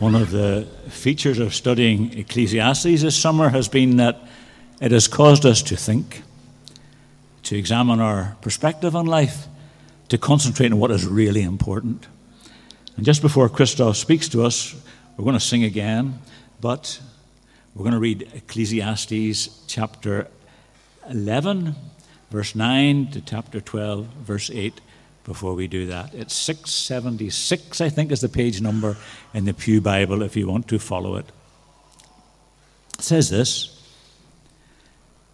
One of the features of studying Ecclesiastes this summer has been that it has caused us to think, to examine our perspective on life, to concentrate on what is really important. And just before Christoph speaks to us, we're going to sing again, but we're going to read Ecclesiastes chapter 11, verse 9 to chapter 12, verse 8 before we do that. It's 676, I think, is the page number in the Pew Bible if you want to follow it. It says this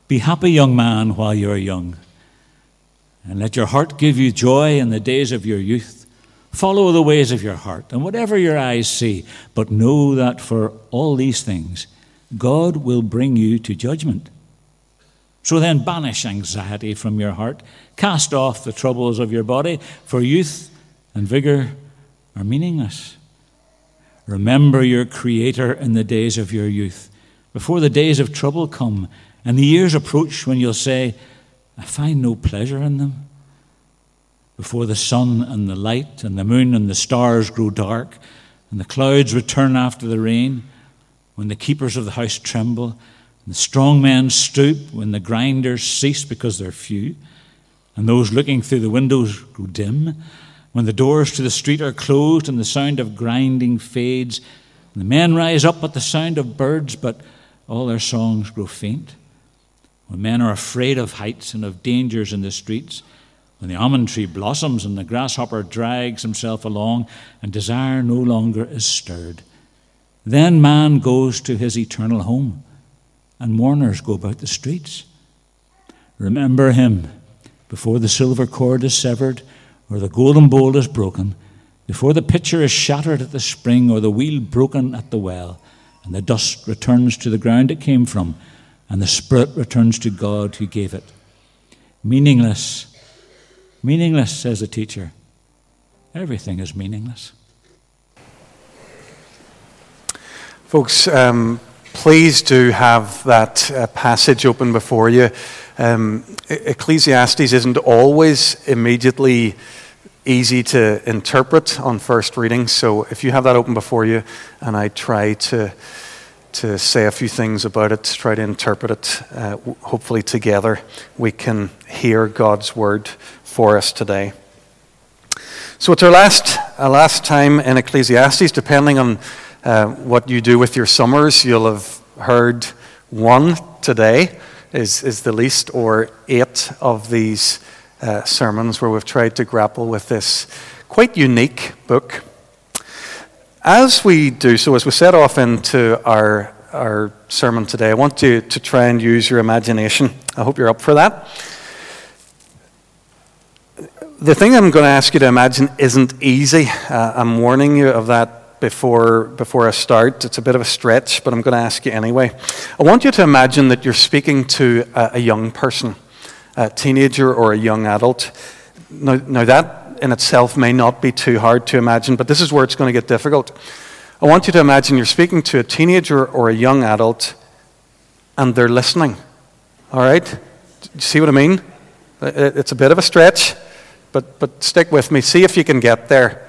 Be happy, young man, while you are young, and let your heart give you joy in the days of your youth. Follow the ways of your heart, and whatever your eyes see, but know that for all these things, God will bring you to judgment. So then, banish anxiety from your heart. Cast off the troubles of your body, for youth and vigor are meaningless. Remember your Creator in the days of your youth, before the days of trouble come and the years approach when you'll say, I find no pleasure in them. Before the sun and the light and the moon and the stars grow dark and the clouds return after the rain, when the keepers of the house tremble the strong men stoop when the grinders cease because they're few, and those looking through the windows grow dim. When the doors to the street are closed and the sound of grinding fades, and the men rise up at the sound of birds, but all their songs grow faint. When men are afraid of heights and of dangers in the streets, when the almond tree blossoms and the grasshopper drags himself along and desire no longer is stirred, then man goes to his eternal home and mourners go about the streets. Remember him before the silver cord is severed or the golden bowl is broken, before the pitcher is shattered at the spring or the wheel broken at the well, and the dust returns to the ground it came from, and the spirit returns to God who gave it. Meaningless. Meaningless, says the teacher. Everything is meaningless. Folks, um, please do have that uh, passage open before you. Um, Ecclesiastes isn't always immediately easy to interpret on first reading, so if you have that open before you, and I try to to say a few things about it, try to interpret it, uh, hopefully together we can hear God's word for us today. So it's our last, our last time in Ecclesiastes, depending on uh, what you do with your summers. You'll have heard one today, is, is the least, or eight of these uh, sermons where we've tried to grapple with this quite unique book. As we do so, as we set off into our, our sermon today, I want you to try and use your imagination. I hope you're up for that. The thing I'm going to ask you to imagine isn't easy. Uh, I'm warning you of that before, before I start. It's a bit of a stretch, but I'm going to ask you anyway. I want you to imagine that you're speaking to a, a young person, a teenager or a young adult. Now, now, that in itself may not be too hard to imagine, but this is where it's going to get difficult. I want you to imagine you're speaking to a teenager or a young adult and they're listening. All right? Do you see what I mean? It's a bit of a stretch, but, but stick with me. See if you can get there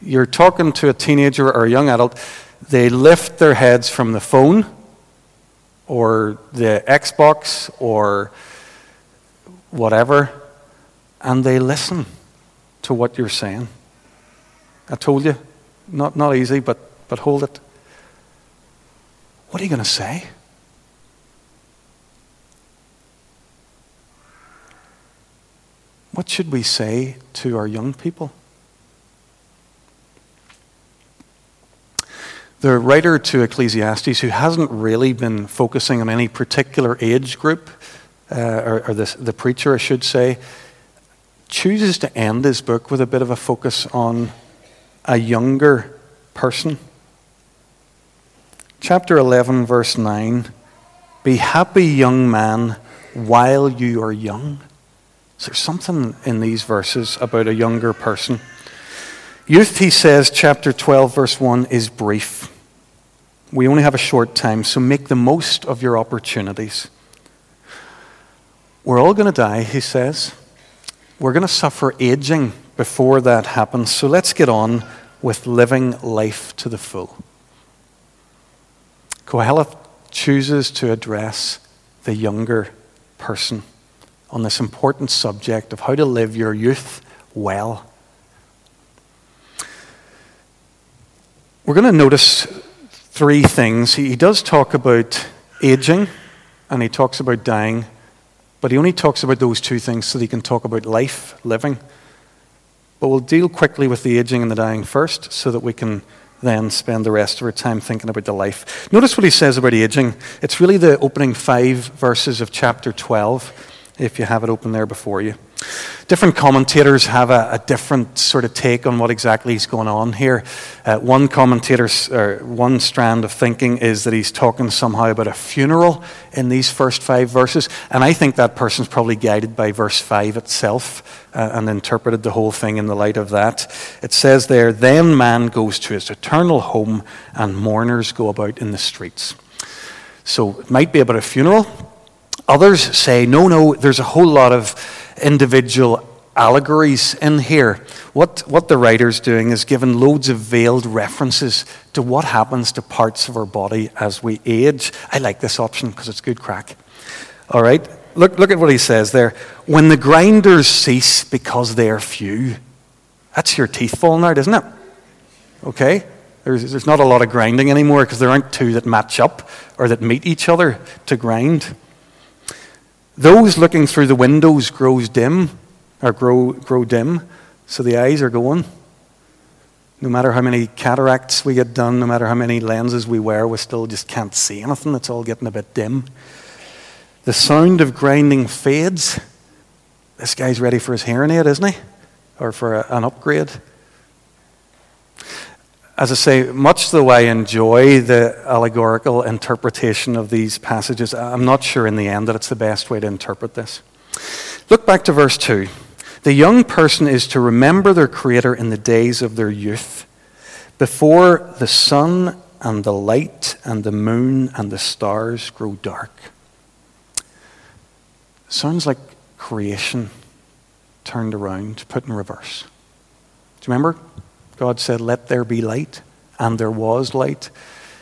you're talking to a teenager or a young adult, they lift their heads from the phone or the Xbox or whatever, and they listen to what you're saying. I told you, not, not easy, but, but hold it. What are you going to say? What should we say to our young people? The writer to Ecclesiastes, who hasn't really been focusing on any particular age group, uh, or, or the, the preacher, I should say, chooses to end his book with a bit of a focus on a younger person. Chapter 11, verse 9 Be happy, young man, while you are young. Is there something in these verses about a younger person. Youth, he says, chapter 12, verse 1, is brief. We only have a short time, so make the most of your opportunities. We're all going to die, he says. We're going to suffer aging before that happens, so let's get on with living life to the full. Koheleth chooses to address the younger person on this important subject of how to live your youth well. We're going to notice three things. He, does talk about aging and he talks about dying, but he only talks about those two things so that he can talk about life, living. But we'll deal quickly with the aging and the dying first so that we can then spend the rest of our time thinking about the life. Notice what he says about aging. It's really the opening five verses of chapter 12 if you have it open there before you. Different commentators have a, a different sort of take on what exactly is going on here. Uh, one commentator, or one strand of thinking, is that he's talking somehow about a funeral in these first five verses, and I think that person's probably guided by verse five itself uh, and interpreted the whole thing in the light of that. It says there, "Then man goes to his eternal home, and mourners go about in the streets." So it might be about a funeral. Others say, no, no, there's a whole lot of individual allegories in here. What, what the writer's doing is giving loads of veiled references to what happens to parts of our body as we age. I like this option because it's good crack. All right, look, look at what he says there. When the grinders cease because they are few, that's your teeth falling out, isn't it? Okay? There's, there's not a lot of grinding anymore because there aren't two that match up or that meet each other to grind. Those looking through the windows grows dim, or grow, grow dim, so the eyes are going. No matter how many cataracts we get done, no matter how many lenses we wear, we still just can't see anything. It's all getting a bit dim. The sound of grinding fades. This guy's ready for his hearing aid, isn't he? Or for a, an upgrade as I say, much though I enjoy the allegorical interpretation of these passages, I'm not sure in the end that it's the best way to interpret this. Look back to verse 2. The young person is to remember their Creator in the days of their youth, before the sun and the light and the moon and the stars grow dark. Sounds like creation turned around, put in reverse. Do you remember? God said, Let there be light, and there was light.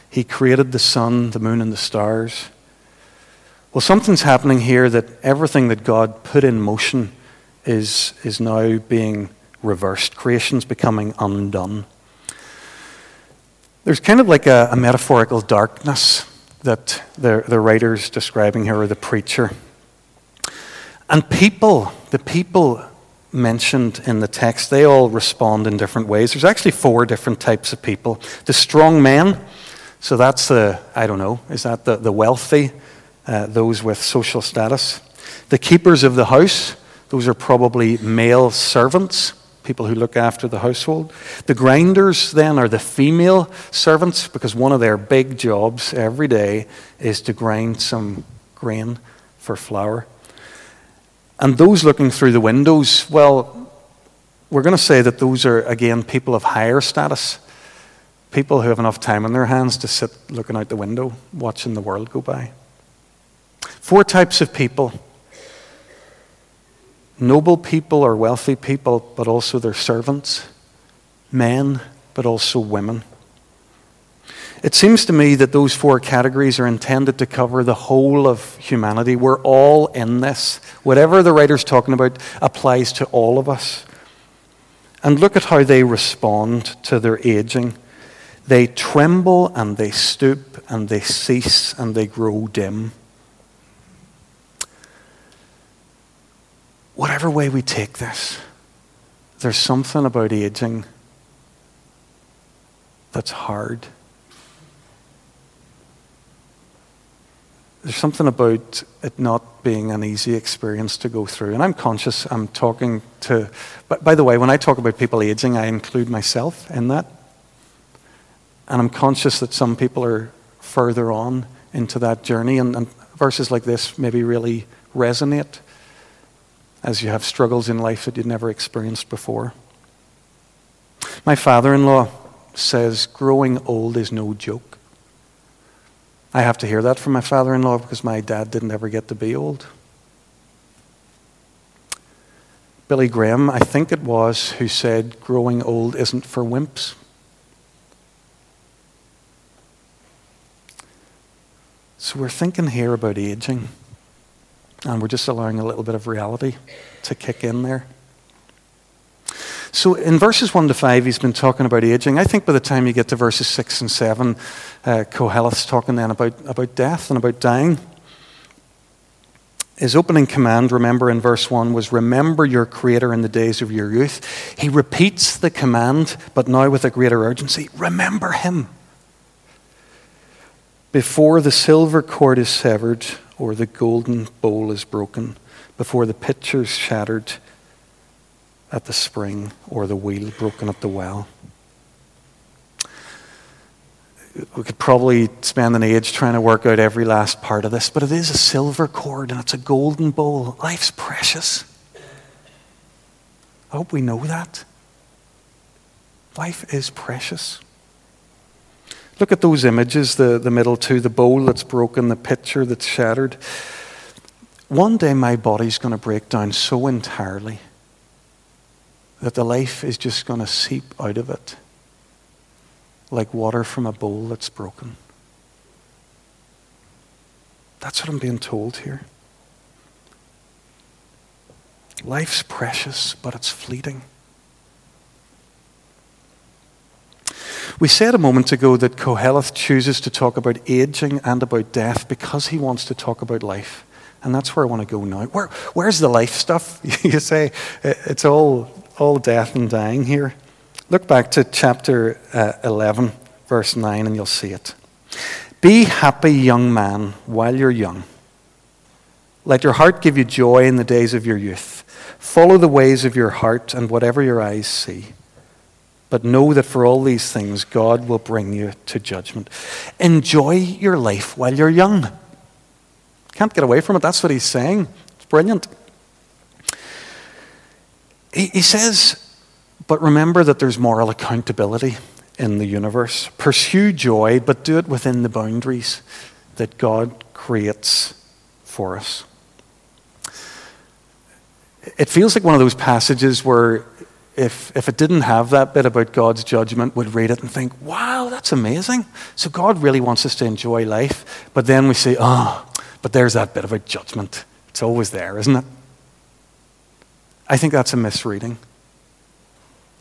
He created the sun, the moon, and the stars. Well, something's happening here that everything that God put in motion is, is now being reversed. Creation's becoming undone. There's kind of like a, a metaphorical darkness that the, the writer's describing here, or the preacher. And people, the people mentioned in the text, they all respond in different ways. There's actually four different types of people. The strong men, so that's the, I don't know, is that the, the wealthy, uh, those with social status? The keepers of the house, those are probably male servants, people who look after the household. The grinders, then, are the female servants because one of their big jobs every day is to grind some grain for flour. And those looking through the windows, well, we're going to say that those are, again, people of higher status. People who have enough time on their hands to sit looking out the window, watching the world go by. Four types of people noble people or wealthy people, but also their servants, men, but also women. It seems to me that those four categories are intended to cover the whole of humanity. We're all in this. Whatever the writer's talking about applies to all of us. And look at how they respond to their aging. They tremble and they stoop and they cease and they grow dim. Whatever way we take this, there's something about aging that's hard. There's something about it not being an easy experience to go through. And I'm conscious, I'm talking to, but by the way, when I talk about people aging, I include myself in that. And I'm conscious that some people are further on into that journey, and, and verses like this maybe really resonate as you have struggles in life that you'd never experienced before. My father in law says growing old is no joke. I have to hear that from my father in law because my dad didn't ever get to be old. Billy Graham, I think it was, who said, Growing old isn't for wimps. So we're thinking here about aging, and we're just allowing a little bit of reality to kick in there. So in verses 1 to 5, he's been talking about aging. I think by the time you get to verses 6 and 7, uh, Koheleth's talking then about, about death and about dying. His opening command, remember in verse 1, was remember your Creator in the days of your youth. He repeats the command, but now with a greater urgency remember Him. Before the silver cord is severed or the golden bowl is broken, before the pitcher is shattered at the spring or the wheel broken at the well we could probably spend an age trying to work out every last part of this, but it is a silver cord and it's a golden bowl. Life's precious. I hope we know that. Life is precious. Look at those images the, the middle two the bowl that's broken, the pitcher that's shattered. One day my body's going to break down so entirely that the life is just going to seep out of it like water from a bowl that's broken. That's what I'm being told here. Life's precious, but it's fleeting. We said a moment ago that Koheleth chooses to talk about aging and about death because he wants to talk about life. And that's where I want to go now. Where, where's the life stuff? you say it's all, all death and dying here. Look back to chapter uh, 11, verse 9, and you'll see it. Be happy, young man, while you're young. Let your heart give you joy in the days of your youth. Follow the ways of your heart and whatever your eyes see. But know that for all these things, God will bring you to judgment. Enjoy your life while you're young. Can't get away from it. That's what he's saying. It's brilliant. He, he says, but remember that there's moral accountability in the universe. Pursue joy, but do it within the boundaries that God creates for us. It feels like one of those passages where if, if it didn't have that bit about God's judgment, we'd read it and think, wow, that's amazing. So God really wants us to enjoy life. But then we say, oh, but there's that bit about judgment. It's always there, isn't it? I think that's a misreading.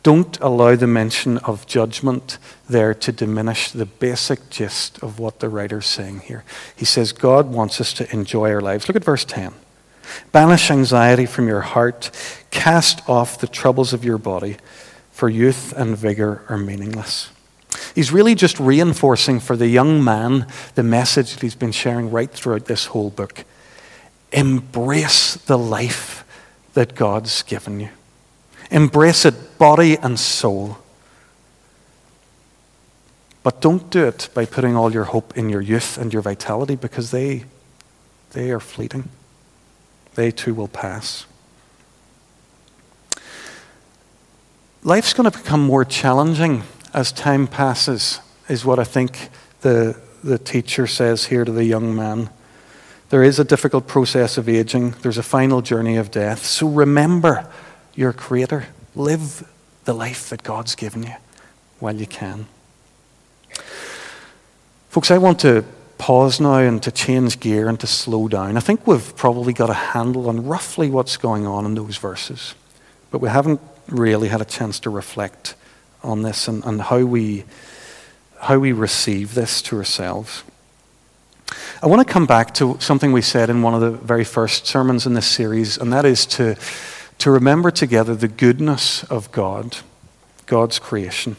Don't allow the mention of judgment there to diminish the basic gist of what the writer's saying here. He says God wants us to enjoy our lives. Look at verse 10. Banish anxiety from your heart, cast off the troubles of your body, for youth and vigor are meaningless. He's really just reinforcing for the young man the message that he's been sharing right throughout this whole book. Embrace the life that God's given you. Embrace it, body and soul. But don't do it by putting all your hope in your youth and your vitality because they, they are fleeting. They too will pass. Life's going to become more challenging as time passes, is what I think the, the teacher says here to the young man. There is a difficult process of aging, there's a final journey of death. So remember your Creator. Live the life that God's given you while you can. Folks, I want to pause now and to change gear and to slow down. I think we've probably got a handle on roughly what's going on in those verses, but we haven't really had a chance to reflect on this and, and how, we, how we receive this to ourselves. I want to come back to something we said in one of the very first sermons in this series, and that is to to remember together the goodness of God, God's creation.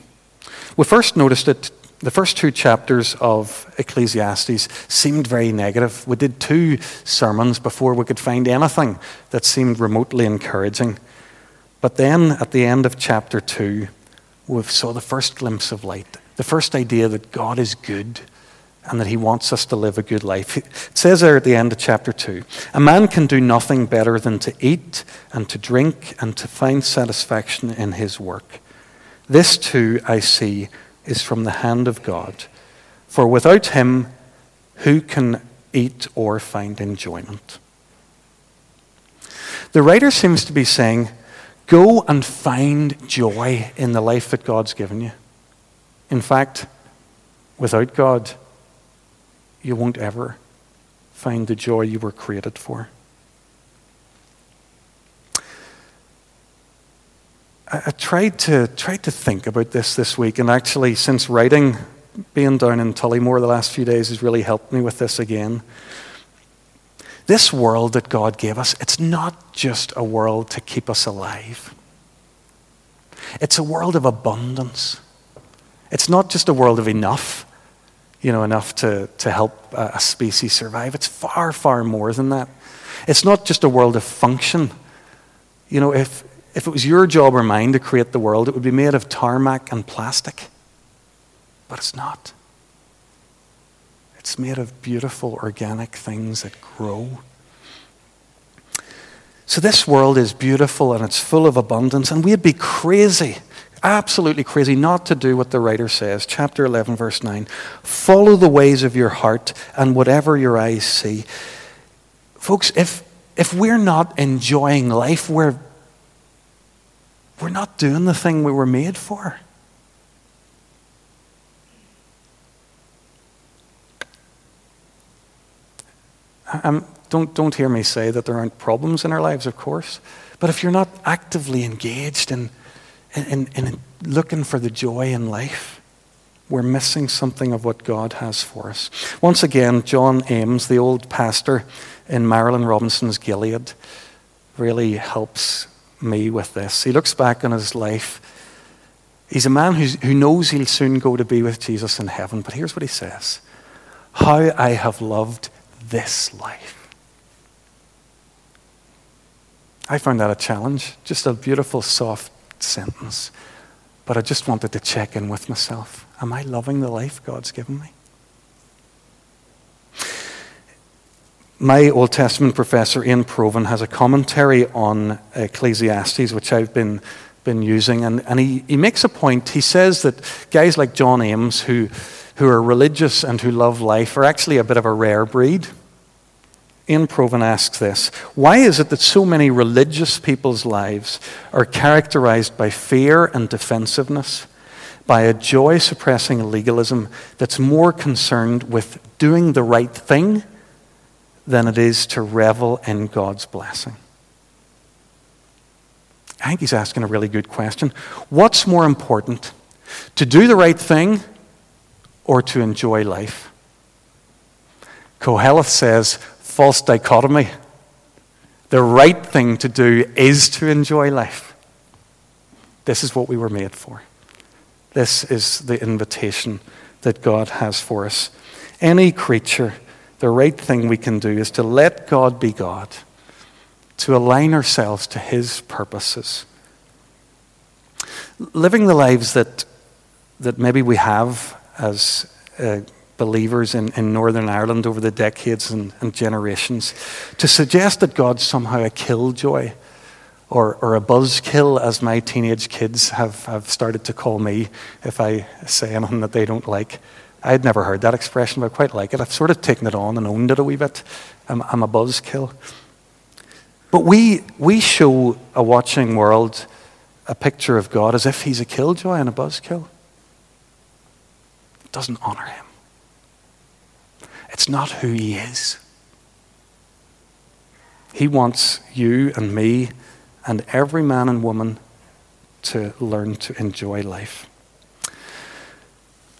We first noticed that the first two chapters of Ecclesiastes seemed very negative. We did two sermons before we could find anything that seemed remotely encouraging. But then at the end of chapter 2, we saw the first glimpse of light, the first idea that God is good and that he wants us to live a good life. It says there at the end of chapter 2 A man can do nothing better than to eat and to drink and to find satisfaction in his work. This too, I see, is from the hand of God. For without him, who can eat or find enjoyment? The writer seems to be saying, Go and find joy in the life that God's given you. In fact, without God, you won't ever find the joy you were created for. I, I tried to tried to think about this this week, and actually, since writing, being down in Tollymore the last few days has really helped me with this again. This world that God gave us, it's not just a world to keep us alive. It's a world of abundance. It's not just a world of enough, you know, enough to, to help a species survive. It's far, far more than that. It's not just a world of function. You know, if, if it was your job or mine to create the world, it would be made of tarmac and plastic. But it's not. It's made of beautiful organic things that grow. So, this world is beautiful and it's full of abundance, and we'd be crazy, absolutely crazy, not to do what the writer says. Chapter 11, verse 9 Follow the ways of your heart and whatever your eyes see. Folks, if, if we're not enjoying life, we're we're not doing the thing we were made for. Um, don't, don't hear me say that there aren't problems in our lives, of course. But if you're not actively engaged in, in, in looking for the joy in life, we're missing something of what God has for us. Once again, John Ames, the old pastor in Marilynne Robinson's Gilead, really helps me with this. He looks back on his life. He's a man who knows he'll soon go to be with Jesus in heaven, but here's what he says How I have loved this life. I found that a challenge, just a beautiful, soft sentence. But I just wanted to check in with myself. Am I loving the life God's given me? my Old Testament professor, Ian Provan, has a commentary on Ecclesiastes, which I've been, been using, and, and he, he makes a point. He says that guys like John Ames, who, who are religious and who love life, are actually a bit of a rare breed. Ian Provan asks this Why is it that so many religious people's lives are characterized by fear and defensiveness, by a joy suppressing legalism that's more concerned with doing the right thing? than it is to revel in God's blessing? I think he's asking a really good question. What's more important, to do the right thing or to enjoy life? Koheleth says, false dichotomy. The right thing to do is to enjoy life. This is what we were made for. This is the invitation that God has for us. Any creature the right thing we can do is to let God be God, to align ourselves to His purposes. Living the lives that, that maybe we have as uh, believers in, in Northern Ireland over the decades and, and generations, to suggest that God's somehow a killjoy or, or a buzzkill, as my teenage kids have, have started to call me if I say anything that they don't like. I'd never heard that expression, but I quite like it. I've sort of taken it on and owned it a wee bit. I'm, I'm a buzzkill. But we, we show a watching world a picture of God as if he's a killjoy and a buzzkill. It doesn't honor him. It's not who he is. He wants you and me and every man and woman to learn to enjoy life.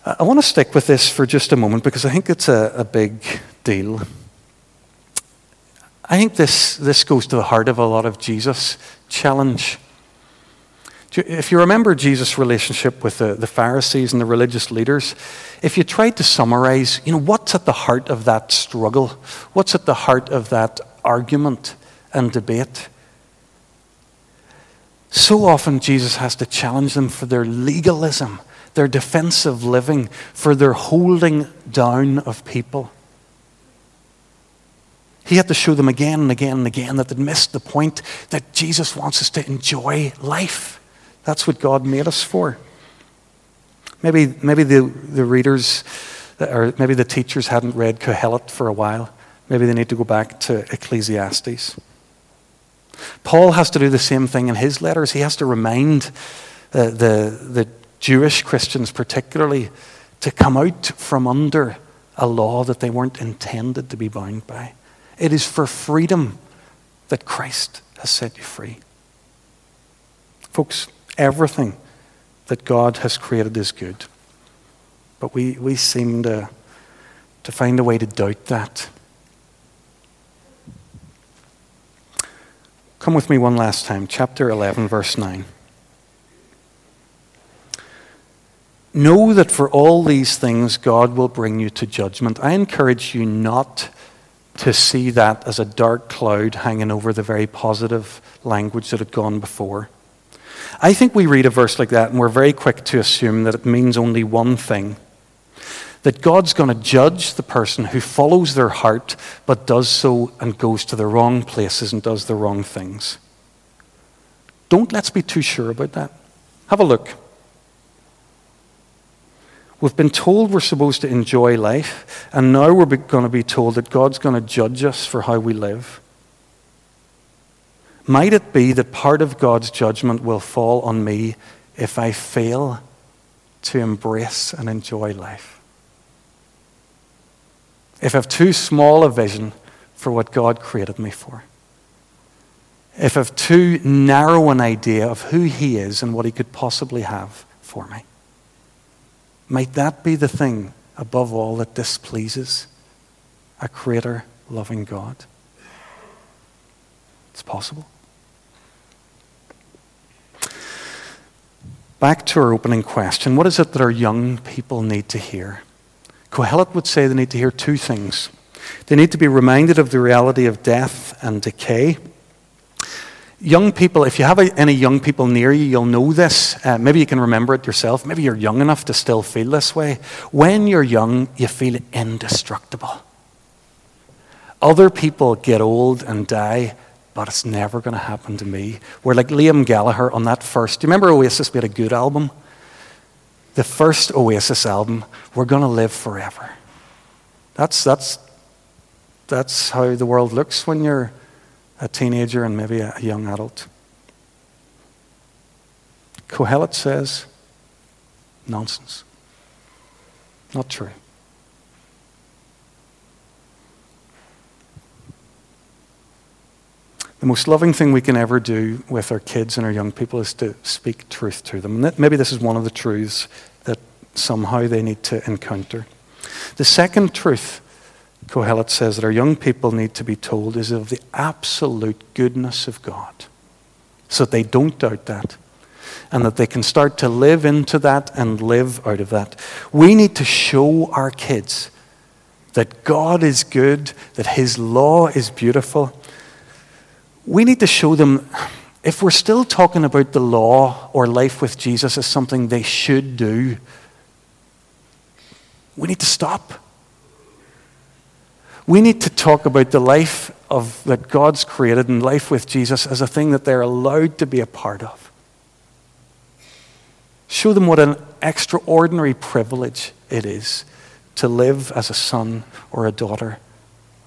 I want to stick with this for just a moment because I think it's a, a big deal. I think this, this goes to the heart of a lot of Jesus' challenge. If you remember Jesus' relationship with the, the Pharisees and the religious leaders, if you tried to summarize, you know, what's at the heart of that struggle? What's at the heart of that argument and debate? So often Jesus has to challenge them for their legalism their defensive living, for their holding down of people. He had to show them again and again and again that they'd missed the point that Jesus wants us to enjoy life. That's what God made us for. Maybe, maybe the, the readers or maybe the teachers hadn't read Kohelet for a while. Maybe they need to go back to Ecclesiastes. Paul has to do the same thing in his letters. He has to remind uh, the, the Jewish Christians, particularly, to come out from under a law that they weren't intended to be bound by. It is for freedom that Christ has set you free. Folks, everything that God has created is good. But we, we seem to, to find a way to doubt that. Come with me one last time, chapter 11, verse 9. Know that for all these things God will bring you to judgment. I encourage you not to see that as a dark cloud hanging over the very positive language that had gone before. I think we read a verse like that and we're very quick to assume that it means only one thing that God's going to judge the person who follows their heart but does so and goes to the wrong places and does the wrong things. Don't let's be too sure about that. Have a look. We've been told we're supposed to enjoy life, and now we're going to be told that God's going to judge us for how we live. Might it be that part of God's judgment will fall on me if I fail to embrace and enjoy life? If I have too small a vision for what God created me for? If I have too narrow an idea of who He is and what He could possibly have for me? Might that be the thing above all that displeases a creator loving God? It's possible. Back to our opening question what is it that our young people need to hear? Kohelet would say they need to hear two things. They need to be reminded of the reality of death and decay Young people, if you have any young people near you, you'll know this. Uh, maybe you can remember it yourself. Maybe you're young enough to still feel this way. When you're young, you feel indestructible. Other people get old and die, but it's never going to happen to me. We're like Liam Gallagher on that first. Do you remember Oasis made a good album? The first Oasis album, We're going to live forever. That's, that's, that's how the world looks when you're a teenager and maybe a young adult. Kohelet says, nonsense. Not true. The most loving thing we can ever do with our kids and our young people is to speak truth to them. And maybe this is one of the truths that somehow they need to encounter. The second truth Kohelet says that our young people need to be told is of the absolute goodness of God so that they don't doubt that and that they can start to live into that and live out of that. We need to show our kids that God is good, that His law is beautiful. We need to show them, if we're still talking about the law or life with Jesus as something they should do, we need to stop. We need to talk about the life of, that God's created and life with Jesus as a thing that they're allowed to be a part of. Show them what an extraordinary privilege it is to live as a son or a daughter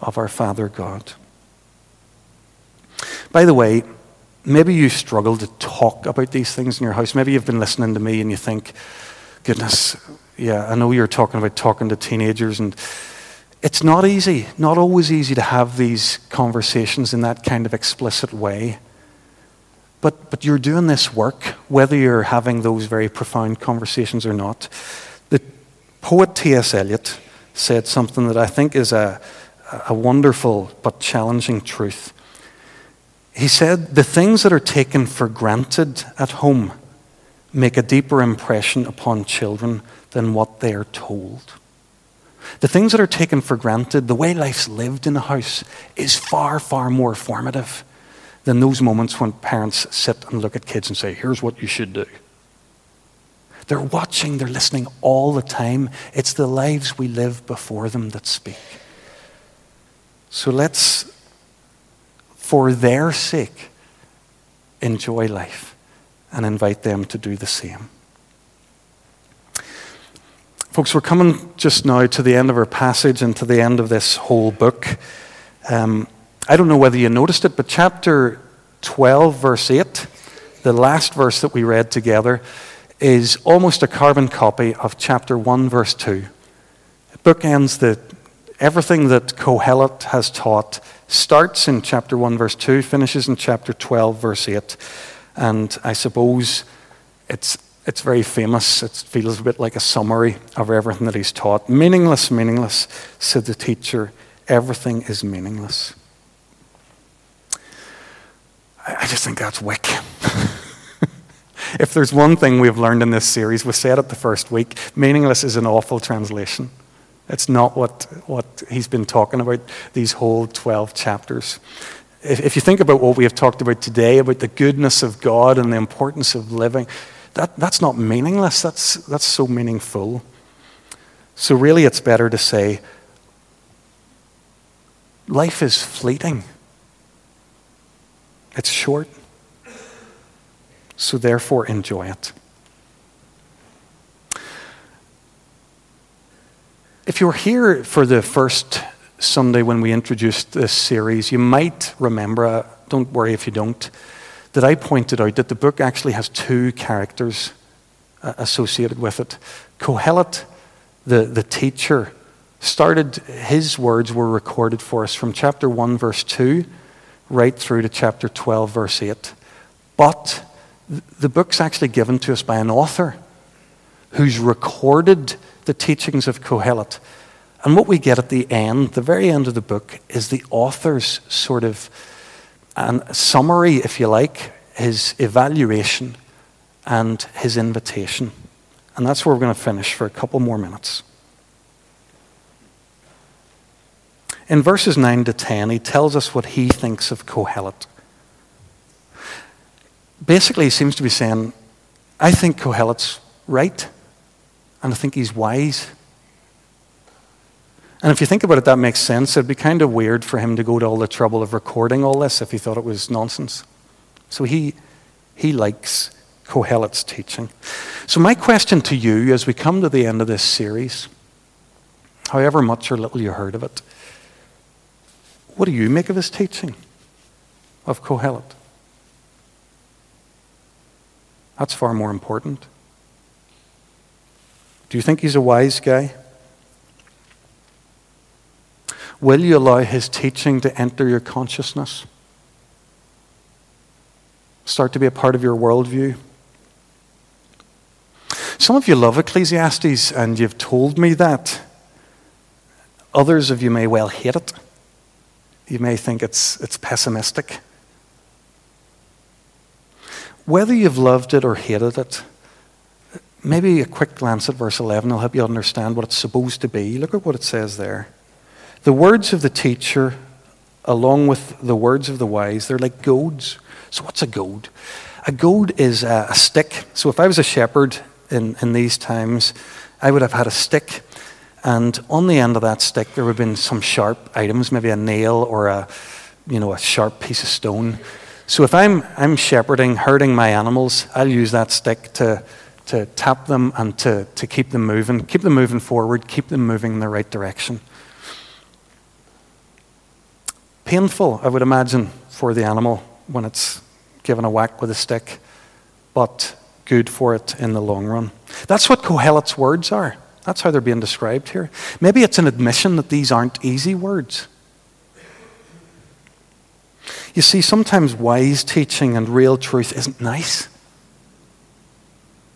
of our Father God. By the way, maybe you struggle to talk about these things in your house. Maybe you've been listening to me and you think, goodness, yeah, I know you're talking about talking to teenagers and it's not easy, not always easy to have these conversations in that kind of explicit way. But, but you're doing this work, whether you're having those very profound conversations or not. The poet T.S. Eliot said something that I think is a, a wonderful but challenging truth. He said, The things that are taken for granted at home make a deeper impression upon children than what they are told. The things that are taken for granted, the way life's lived in a house, is far, far more formative than those moments when parents sit and look at kids and say, here's what you should do. They're watching, they're listening all the time. It's the lives we live before them that speak. So let's, for their sake, enjoy life and invite them to do the same. Folks, we're coming just now to the end of our passage and to the end of this whole book. Um, I don't know whether you noticed it, but chapter 12, verse 8, the last verse that we read together, is almost a carbon copy of chapter 1, verse 2. bookends the everything that Kohelet has taught starts in chapter 1, verse 2, finishes in chapter 12, verse 8. And I suppose it's, it's very famous. It feels a bit like a summary of everything that he's taught. Meaningless, meaningless, said the teacher. Everything is meaningless. I, I just think that's wick. if there's one thing we've learned in this series, we said it the first week meaningless is an awful translation. It's not what, what he's been talking about these whole 12 chapters. If, if you think about what we have talked about today, about the goodness of God and the importance of living, that, that's not meaningless. That's, that's so meaningful. So, really, it's better to say life is fleeting, it's short. So, therefore, enjoy it. If you were here for the first Sunday when we introduced this series, you might remember, uh, don't worry if you don't, that I pointed out that the book actually has two characters uh, associated with it. Kohelet, the, the teacher, started, his words were recorded for us from chapter 1, verse 2, right through to chapter 12, verse 8. But the book's actually given to us by an author who's recorded the teachings of Kohelet. And what we get at the end, the very end of the book, is the author's sort of an summary, if you like, his evaluation and his invitation. And that's where we're going to finish for a couple more minutes. In verses 9 to 10, he tells us what he thinks of Kohelet. Basically, he seems to be saying, I think Kohelet's right. And I think he's wise. And if you think about it, that makes sense. It'd be kind of weird for him to go to all the trouble of recording all this if he thought it was nonsense. So he, he likes Kohelet's teaching. So, my question to you as we come to the end of this series, however much or little you heard of it, what do you make of his teaching of Kohelet? That's far more important. Do you think he's a wise guy? Will you allow his teaching to enter your consciousness? Start to be a part of your worldview? Some of you love Ecclesiastes, and you've told me that. Others of you may well hate it. You may think it's, it's pessimistic. Whether you've loved it or hated it, maybe a quick glance at verse 11 will help you understand what it's supposed to be. Look at what it says there. The words of the teacher, along with the words of the wise, they're like goads. So, what's a goad? A goad is a, a stick. So, if I was a shepherd in, in these times, I would have had a stick, and on the end of that stick, there would have been some sharp items, maybe a nail or a, you know, a sharp piece of stone. So, if I'm, I'm shepherding, herding my animals, I'll use that stick to to tap them and to, to keep them moving, keep them moving forward, keep them moving in the right direction. Painful, I would imagine, for the animal when it's given a whack with a stick, but good for it in the long run. That's what Kohelet's words are. That's how they're being described here. Maybe it's an admission that these aren't easy words. You see, sometimes wise teaching and real truth isn't nice.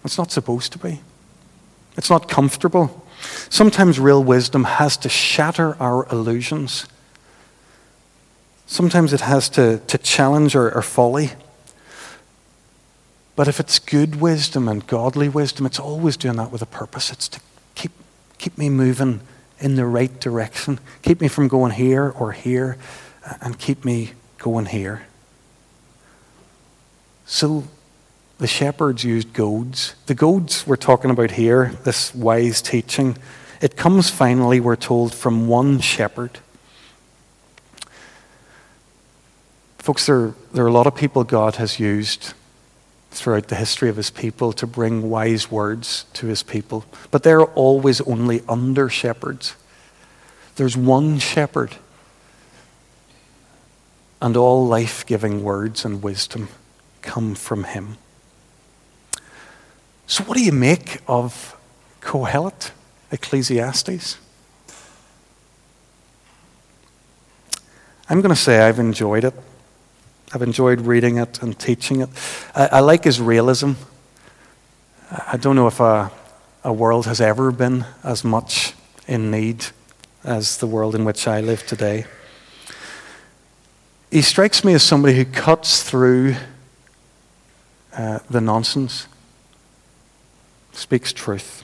It's not supposed to be. It's not comfortable. Sometimes real wisdom has to shatter our illusions. Sometimes it has to, to challenge our, our folly. But if it's good wisdom and godly wisdom, it's always doing that with a purpose. It's to keep, keep me moving in the right direction, keep me from going here or here, uh, and keep me going here. So the shepherds used goads. The goads we're talking about here, this wise teaching, it comes finally, we're told, from one shepherd. Folks, there, there are a lot of people God has used throughout the history of his people to bring wise words to his people, but they're always only under shepherds. There's one shepherd, and all life giving words and wisdom come from him. So, what do you make of Kohelet, Ecclesiastes? I'm going to say I've enjoyed it. I've enjoyed reading it and teaching it. I, I like his realism. I don't know if a, a world has ever been as much in need as the world in which I live today. He strikes me as somebody who cuts through uh, the nonsense speaks truth.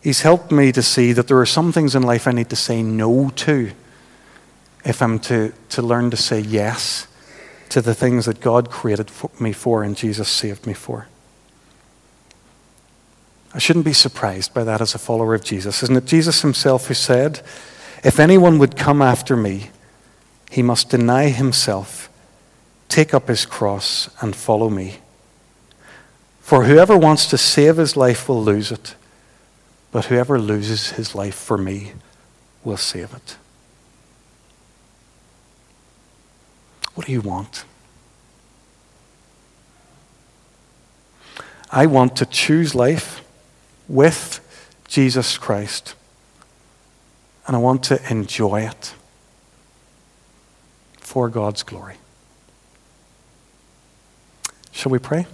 He's helped me to see that there are some things in life I need to say no to if I'm to, to learn to say yes to the things that God created for me for and Jesus saved me for. I shouldn't be surprised by that as a follower of Jesus. Isn't it Jesus himself who said, If anyone would come after me, he must deny himself, take up his cross, and follow me. For whoever wants to save his life will lose it, but whoever loses his life for me will save it. What do you want? I want to choose life with Jesus Christ. And I want to enjoy it for God's glory. Shall we pray?